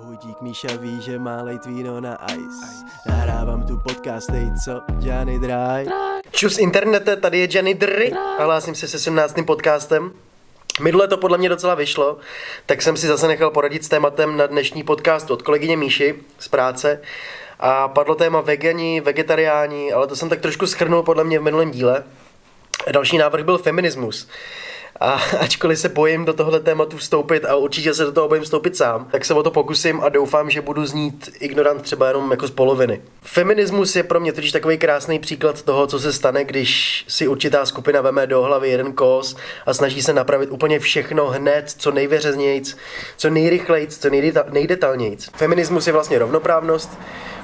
Pohudík Míša ví, že má lejt víno na ice. Nahrávám tu podcast, hej co, Johnny Dry. Čus internete, tady je Jenny Dry a hlásím se se 17. podcastem. Minule to podle mě docela vyšlo, tak jsem si zase nechal poradit s tématem na dnešní podcast od kolegyně Míši z práce. A padlo téma vegani, vegetariáni, ale to jsem tak trošku schrnul podle mě v minulém díle. Další návrh byl feminismus. A ačkoliv se bojím do tohle tématu vstoupit a určitě se do toho bojím vstoupit sám, tak se o to pokusím a doufám, že budu znít ignorant třeba jenom jako z poloviny. Feminismus je pro mě totiž takový krásný příklad toho, co se stane, když si určitá skupina veme do hlavy jeden kos a snaží se napravit úplně všechno hned, co nejveřeznějc, co nejrychlejc, co nejdetalnějc. Feminismus je vlastně rovnoprávnost,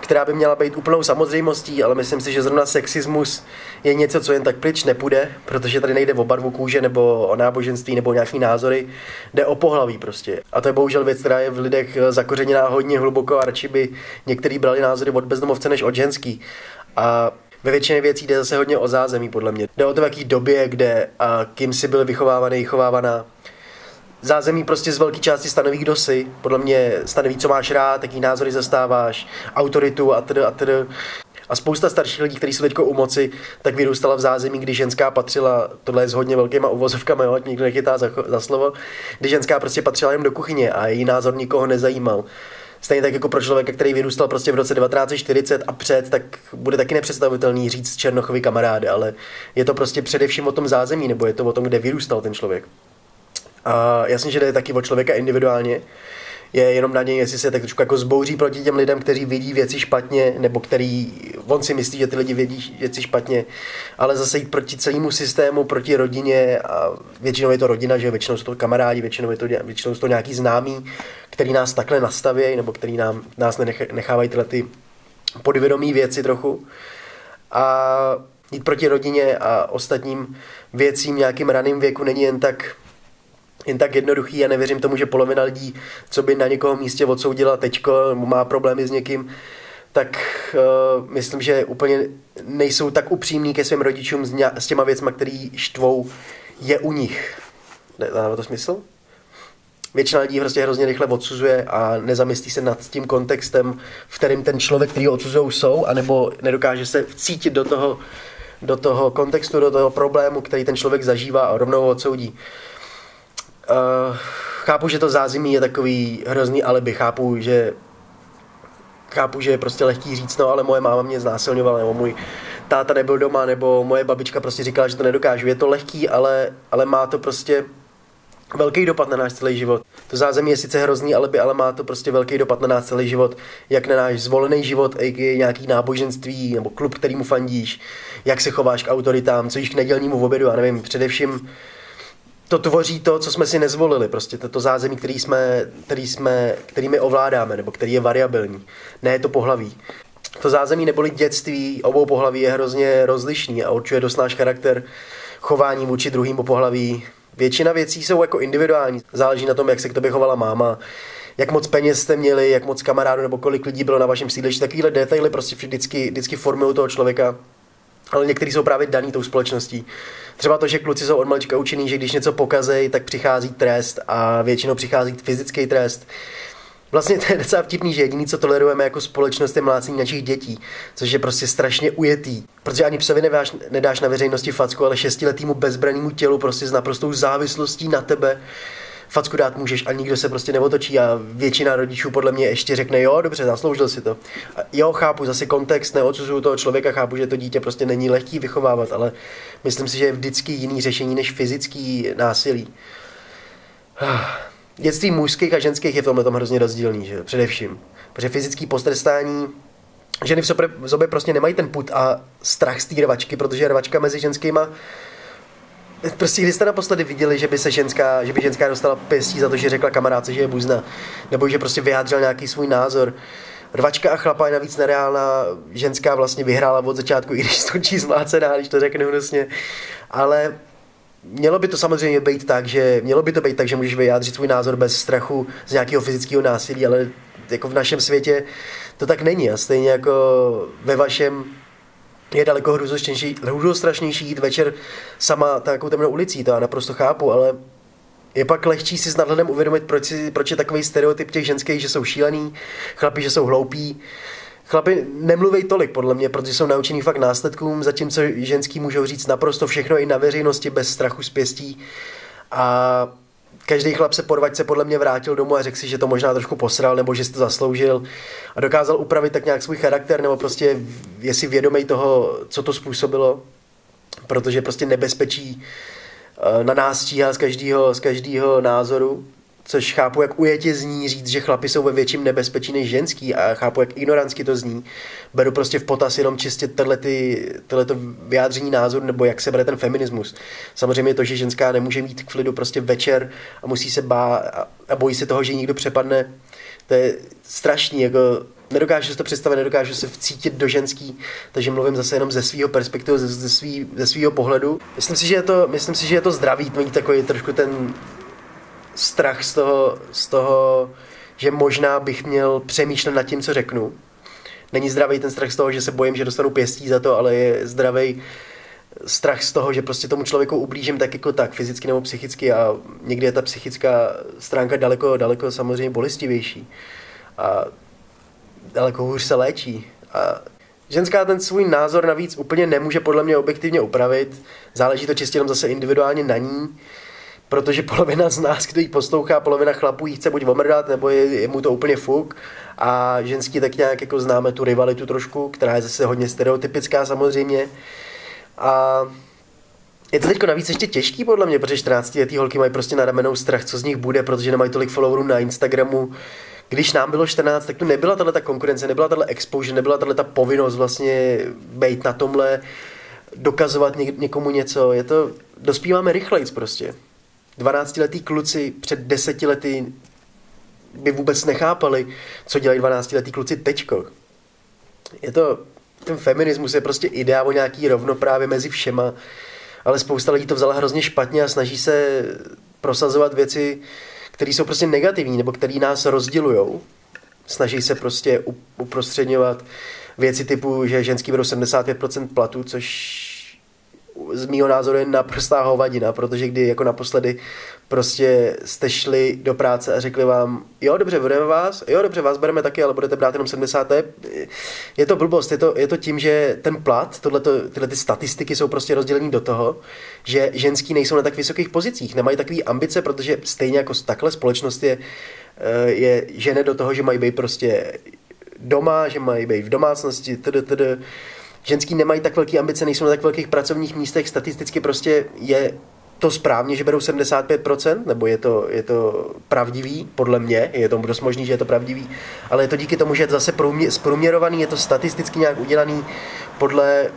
která by měla být úplnou samozřejmostí, ale myslím si, že zrovna sexismus je něco, co jen tak pryč nepůjde, protože tady nejde o barvu kůže nebo o náboženství nebo nějaký názory, jde o pohlaví prostě. A to je bohužel věc, která je v lidech zakořeněná hodně hluboko a radši by některý brali názory od bezdomovce než od ženský. A ve většině věcí jde zase hodně o zázemí, podle mě. Jde o to, v jaký době, kde a kým si byl vychovávaný, chovávaná zázemí prostě z velké části stanoví, kdo jsi. Podle mě stanoví, co máš rád, jaký názory zastáváš, autoritu a tedy a tedy. A spousta starších lidí, kteří jsou teď u moci, tak vyrůstala v zázemí, kdy ženská patřila, tohle je s hodně velkýma uvozovkami, jo, nikdo nechytá za, za slovo, kdy ženská prostě patřila jen do kuchyně a její názor nikoho nezajímal. Stejně tak jako pro člověka, který vyrůstal prostě v roce 1940 a před, tak bude taky nepředstavitelný říct Černochovy kamarády, ale je to prostě především o tom zázemí, nebo je to o tom, kde vyrůstal ten člověk. A jasně, že jde taky o člověka individuálně, je jenom na něj, jestli se tak trošku jako zbouří proti těm lidem, kteří vidí věci špatně, nebo který, on si myslí, že ty lidi vidí věci špatně, ale zase jít proti celému systému, proti rodině a většinou je to rodina, že většinou jsou to kamarádi, většinou, je to, většinou jsou to nějaký známí, který nás takhle nastavějí, nebo který nám, nás nechávají tyhle ty podvědomí věci trochu. A jít proti rodině a ostatním věcím nějakým raným věku není jen tak jen tak jednoduchý a nevěřím tomu, že polovina lidí, co by na někoho místě odsoudila teďko, má problémy s někým, tak uh, myslím, že úplně nejsou tak upřímní ke svým rodičům s, ně, s těma věcma, který štvou je u nich. Dává to smysl? Většina lidí prostě hrozně rychle odsuzuje a nezamyslí se nad tím kontextem, v kterým ten člověk, který ho odsuzují, jsou, anebo nedokáže se vcítit do toho, do toho kontextu, do toho problému, který ten člověk zažívá a rovnou odsoudí. Chápu, že to zázemí je takový hrozný alibi, chápu, že chápu, že je prostě lehký říct, no ale moje máma mě znásilňovala, nebo můj táta nebyl doma, nebo moje babička prostě říkala, že to nedokážu. Je to lehký, ale, ale má to prostě velký dopad na náš celý život. To zázemí je sice hrozný alibi, ale má to prostě velký dopad na náš celý život, jak na náš zvolený život, i nějaký náboženství nebo klub, který mu fandíš, jak se chováš k autoritám, co jíš k nedělnímu obědu, a nevím, především to tvoří to, co jsme si nezvolili, prostě to, to zázemí, který, jsme, který, jsme, který my ovládáme, nebo který je variabilní. Ne je to pohlaví. To zázemí neboli dětství obou pohlaví je hrozně rozlišný a určuje dost náš charakter chování vůči druhým pohlaví. Většina věcí jsou jako individuální. Záleží na tom, jak se k tobě chovala máma, jak moc peněz jste měli, jak moc kamarádů nebo kolik lidí bylo na vašem sídlišti. Takovýhle detaily prostě vždycky, vždycky formují toho člověka ale někteří jsou právě daný tou společností. Třeba to, že kluci jsou od malička učený, že když něco pokazej, tak přichází trest a většinou přichází fyzický trest. Vlastně to je docela vtipný, že jediný, co tolerujeme jako společnost, je mlácení našich dětí, což je prostě strašně ujetý. Protože ani psovi nedáš, nedáš na veřejnosti facku, ale šestiletýmu bezbranému tělu prostě s naprostou závislostí na tebe facku dát můžeš a nikdo se prostě neotočí a většina rodičů podle mě ještě řekne, jo, dobře, zasloužil si to. A jo, chápu, zase kontext, neodsuzuju toho člověka, chápu, že to dítě prostě není lehký vychovávat, ale myslím si, že je vždycky jiný řešení než fyzický násilí. Dětství mužských a ženských je v tomhle tom hrozně rozdílný, že především. Protože fyzický postrestání ženy v sobě, prostě nemají ten put a strach z té rvačky, protože rvačka mezi ženskýma Prostě když jste naposledy viděli, že by se ženská, že by ženská dostala pěstí za to, že řekla kamarádce, že je buzna, nebo že prostě vyjádřil nějaký svůj názor. Rvačka a chlapa je navíc nereálná, ženská vlastně vyhrála od začátku, i když skončí zmlácená, když to řeknu hnusně. Ale mělo by to samozřejmě být tak, že mělo by to být tak, že můžeš vyjádřit svůj názor bez strachu z nějakého fyzického násilí, ale jako v našem světě to tak není a stejně jako ve vašem je daleko hrůzostrašnější jít večer sama takovou temnou ulicí, to já naprosto chápu, ale Je pak lehčí si s nadhledem uvědomit, proč, si, proč je takový stereotyp těch ženských, že jsou šílený, chlapi, že jsou hloupí. Chlapi nemluví tolik, podle mě, protože jsou naučený fakt následkům, zatímco ženský můžou říct naprosto všechno i na veřejnosti bez strachu z pěstí. A každý chlap se po se podle mě vrátil domů a řekl si, že to možná trošku posral nebo že si to zasloužil. A dokázal upravit tak nějak svůj charakter nebo prostě je si vědomý toho, co to způsobilo, protože prostě nebezpečí eh, na nás stíhá z každého, z každého názoru což chápu, jak ujetě zní říct, že chlapi jsou ve větším nebezpečí než ženský a chápu, jak ignorantsky to zní. Beru prostě v potaz jenom čistě tohleto vyjádření názoru nebo jak se bere ten feminismus. Samozřejmě to, že ženská nemůže mít k klidu prostě večer a musí se bát a bojí se toho, že někdo přepadne, to je strašný, jako nedokážu si to představit, nedokážu se vcítit do ženský, takže mluvím zase jenom ze svého perspektivy, ze, ze, svý, ze svého pohledu. Myslím si, že je to, myslím si, že je to zdravý, mít takový trošku ten strach z toho, z toho, že možná bych měl přemýšlet nad tím, co řeknu. Není zdravý ten strach z toho, že se bojím, že dostanu pěstí za to, ale je zdravý strach z toho, že prostě tomu člověku ublížím tak jako tak, fyzicky nebo psychicky a někdy je ta psychická stránka daleko, daleko samozřejmě bolestivější a daleko hůř se léčí. A ženská ten svůj názor navíc úplně nemůže podle mě objektivně upravit, záleží to čistě jenom zase individuálně na ní protože polovina z nás, kdo ji poslouchá, polovina chlapů jí chce buď omrdat, nebo je, je mu to úplně fuk. A ženský tak nějak jako známe tu rivalitu trošku, která je zase hodně stereotypická samozřejmě. A je to teď navíc ještě těžký podle mě, protože 14 letý holky mají prostě na ramenou strach, co z nich bude, protože nemají tolik followerů na Instagramu. Když nám bylo 14, tak tu nebyla tahle ta konkurence, nebyla tahle exposure, nebyla tahle ta povinnost vlastně být na tomhle, dokazovat někomu něco. Je to, dospíváme rychlejc prostě. 12-letý kluci před deseti lety by vůbec nechápali, co dělají 12-letý kluci teďko. Je to, ten feminismus je prostě idea o nějaký rovnoprávě mezi všema, ale spousta lidí to vzala hrozně špatně a snaží se prosazovat věci, které jsou prostě negativní nebo které nás rozdělují. Snaží se prostě uprostředňovat věci typu, že ženský berou 75% platu, což z mýho názoru je naprostá hovadina, protože kdy jako naposledy prostě jste šli do práce a řekli vám, jo, dobře, budeme vás, jo, dobře, vás bereme taky, ale budete brát jenom 70. Je to blbost, je to, je to tím, že ten plat, tohleto, tyhle ty statistiky jsou prostě rozdělený do toho, že ženský nejsou na tak vysokých pozicích, nemají takové ambice, protože stejně jako takhle společnost je, eh, je žene do toho, že mají být prostě doma, že mají být v domácnosti, td, td ženský nemají tak velké ambice, nejsou na tak velkých pracovních místech, statisticky prostě je to správně, že berou 75%, nebo je to, je to pravdivý, podle mě, je to dost možný, že je to pravdivý, ale je to díky tomu, že je to zase zprůměrovaný, je to statisticky nějak udělaný podle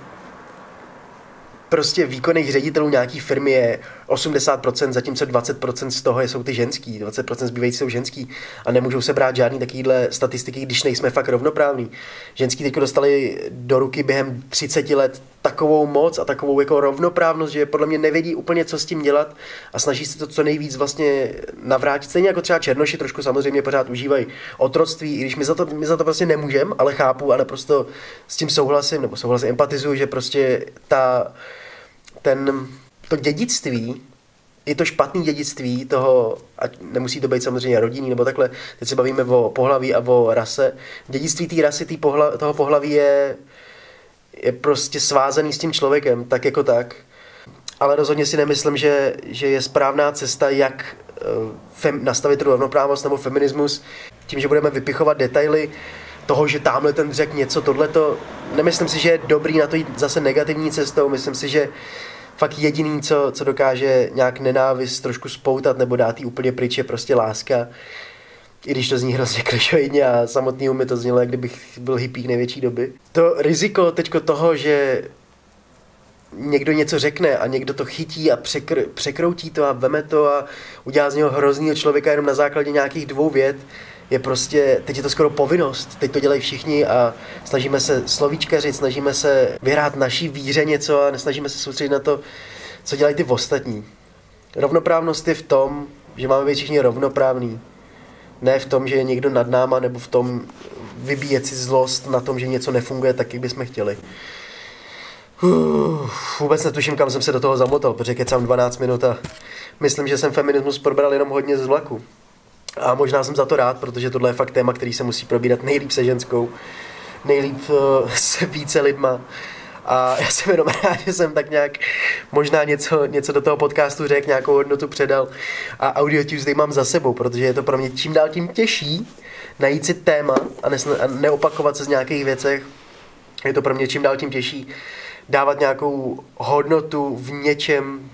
prostě výkonných ředitelů nějaký firmy je 80%, zatímco 20% z toho jsou ty ženský, 20% zbývající jsou ženský a nemůžou se brát žádný takovýhle statistiky, když nejsme fakt rovnoprávní. Ženský teď dostali do ruky během 30 let takovou moc a takovou jako rovnoprávnost, že podle mě nevědí úplně, co s tím dělat a snaží se to co nejvíc vlastně navrátit. Stejně jako třeba Černoši trošku samozřejmě pořád užívají otroctví, i když my za to, my za to prostě nemůžeme, ale chápu a naprosto s tím souhlasím, nebo souhlasím, empatizuju, že prostě ta ten, to dědictví, je to špatný dědictví toho, a nemusí to být samozřejmě rodinný nebo takhle, teď se bavíme o pohlaví a o rase, dědictví té rasy, tý pohla, toho pohlaví je, je prostě svázaný s tím člověkem, tak jako tak. Ale rozhodně si nemyslím, že, že je správná cesta, jak uh, fem, nastavit tu rovnoprávnost nebo feminismus, tím, že budeme vypichovat detaily toho, že tamhle ten řekl něco, tohleto. Nemyslím si, že je dobrý na to jít zase negativní cestou, myslím si, že fakt jediný, co, co dokáže nějak nenávist trošku spoutat nebo dát jí úplně pryč, je prostě láska. I když to zní hrozně klišoidně a samotný mi to znělo, jak kdybych byl hippík největší doby. To riziko teďko toho, že někdo něco řekne a někdo to chytí a překr- překroutí to a veme to a udělá z něho hroznýho člověka jenom na základě nějakých dvou vět, je prostě, teď je to skoro povinnost, teď to dělají všichni a snažíme se slovíčkařit, snažíme se vyhrát naší víře něco a nesnažíme se soustředit na to, co dělají ty ostatní. Rovnoprávnost je v tom, že máme být všichni rovnoprávní. Ne v tom, že je někdo nad náma, nebo v tom vybíjet si zlost na tom, že něco nefunguje tak, jak bychom chtěli. Uf, vůbec netuším, kam jsem se do toho zamotal, protože kecám 12 minut a myslím, že jsem feminismus probral jenom hodně z vlaku. A možná jsem za to rád, protože tohle je fakt téma, který se musí probírat nejlíp se ženskou, nejlíp uh, se více lidma. A já jsem jenom rád, že jsem tak nějak možná něco, něco do toho podcastu řekl, nějakou hodnotu předal. A Audio Tuesday mám za sebou, protože je to pro mě čím dál tím těžší najít si téma a, a neopakovat se z nějakých věcech. Je to pro mě čím dál tím těžší dávat nějakou hodnotu v něčem,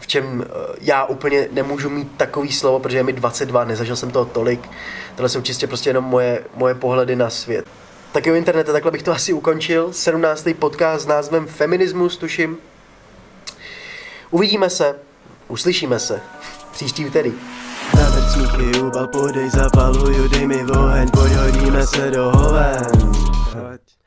v čem eh, já úplně nemůžu mít takový slovo, protože je mi 22, nezažil jsem toho tolik. Tohle jsou čistě prostě jenom moje, moje pohledy na svět. Tak jo, internete, takhle bych to asi ukončil. 17. podcast s názvem Feminismus, tuším. Uvidíme se, uslyšíme se. Příští úterý. Na vrcníky ubal, podej, zapaluju, dej mi oheň, pojď hodíme se do hoven. Pojď.